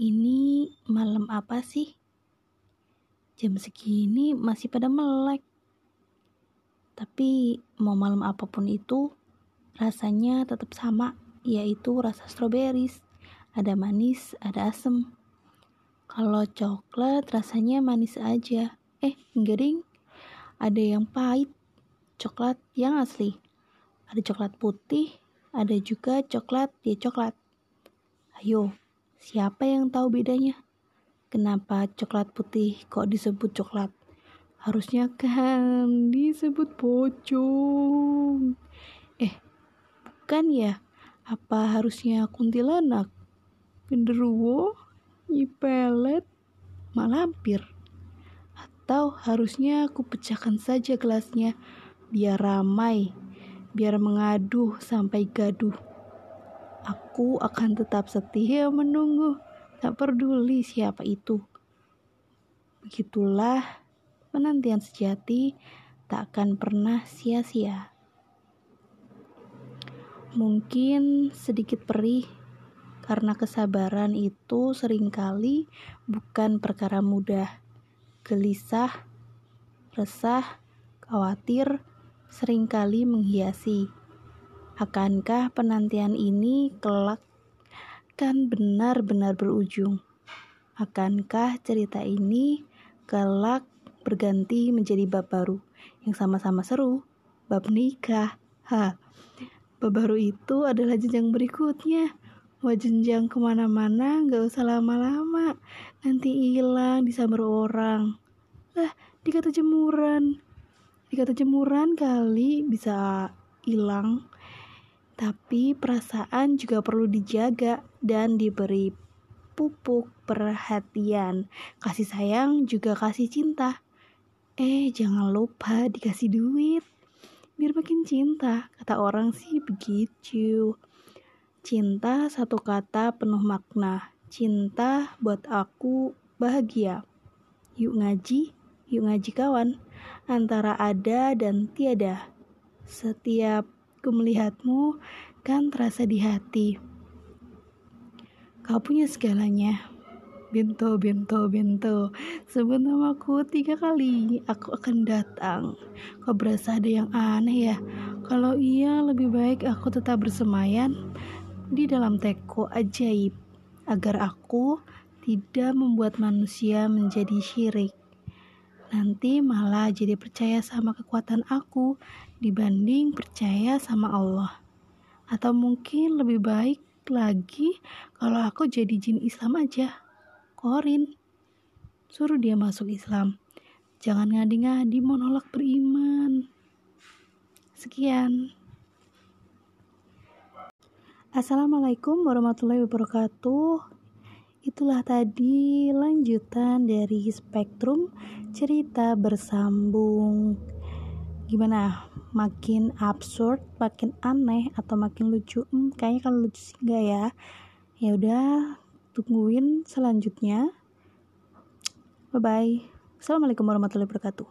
Ini malam apa sih? Jam segini masih pada melek. Tapi mau malam apa pun itu, rasanya tetap sama, yaitu rasa strawberries. Ada manis, ada asem. Kalau coklat rasanya manis aja. Eh, enggak ding. Ada yang pahit. Coklat yang asli. Ada coklat putih, ada juga coklat ya coklat. Ayo, siapa yang tahu bedanya? Kenapa coklat putih kok disebut coklat? Harusnya kan disebut pocong. Eh, bukan ya? Apa harusnya kuntilanak? Genderuwo? Nyipelet? Malampir? Atau harusnya aku pecahkan saja gelasnya biar ramai, biar mengaduh sampai gaduh. Aku akan tetap setia menunggu, tak peduli siapa itu. Begitulah penantian sejati tak akan pernah sia-sia. Mungkin sedikit perih karena kesabaran itu sering kali bukan perkara mudah. Gelisah, resah, khawatir sering kali menghiasi Akankah penantian ini kelak kan benar-benar berujung? Akankah cerita ini kelak berganti menjadi bab baru yang sama-sama seru? Bab nikah. Ha, bab baru itu adalah jenjang berikutnya. Mau jenjang ke mana-mana gak usah lama-lama. Nanti hilang disamber orang. Lah, dikata jemuran. Dikata jemuran kali bisa hilang tapi perasaan juga perlu dijaga dan diberi pupuk perhatian. Kasih sayang juga kasih cinta. Eh, jangan lupa dikasih duit. Biar makin cinta. Kata orang sih begitu. Cinta satu kata penuh makna. Cinta buat aku bahagia. Yuk ngaji, yuk ngaji kawan. Antara ada dan tiada. Setiap Ku melihatmu kan terasa di hati. Kau punya segalanya. Bento, bento, bento. Sebut namaku tiga kali, aku akan datang. Kau berasa ada yang aneh ya? Kalau iya, lebih baik aku tetap bersemayan di dalam teko ajaib, agar aku tidak membuat manusia menjadi syirik nanti malah jadi percaya sama kekuatan aku dibanding percaya sama Allah. Atau mungkin lebih baik lagi kalau aku jadi jin Islam aja. Korin. Suruh dia masuk Islam. Jangan ngadi-ngadi menolak beriman. Sekian. Assalamualaikum warahmatullahi wabarakatuh. Itulah tadi lanjutan dari spektrum cerita bersambung. Gimana? Makin absurd, makin aneh atau makin lucu? Hmm, kayaknya kalau lucu sih enggak ya. Ya udah, tungguin selanjutnya. Bye bye. Assalamualaikum warahmatullahi wabarakatuh.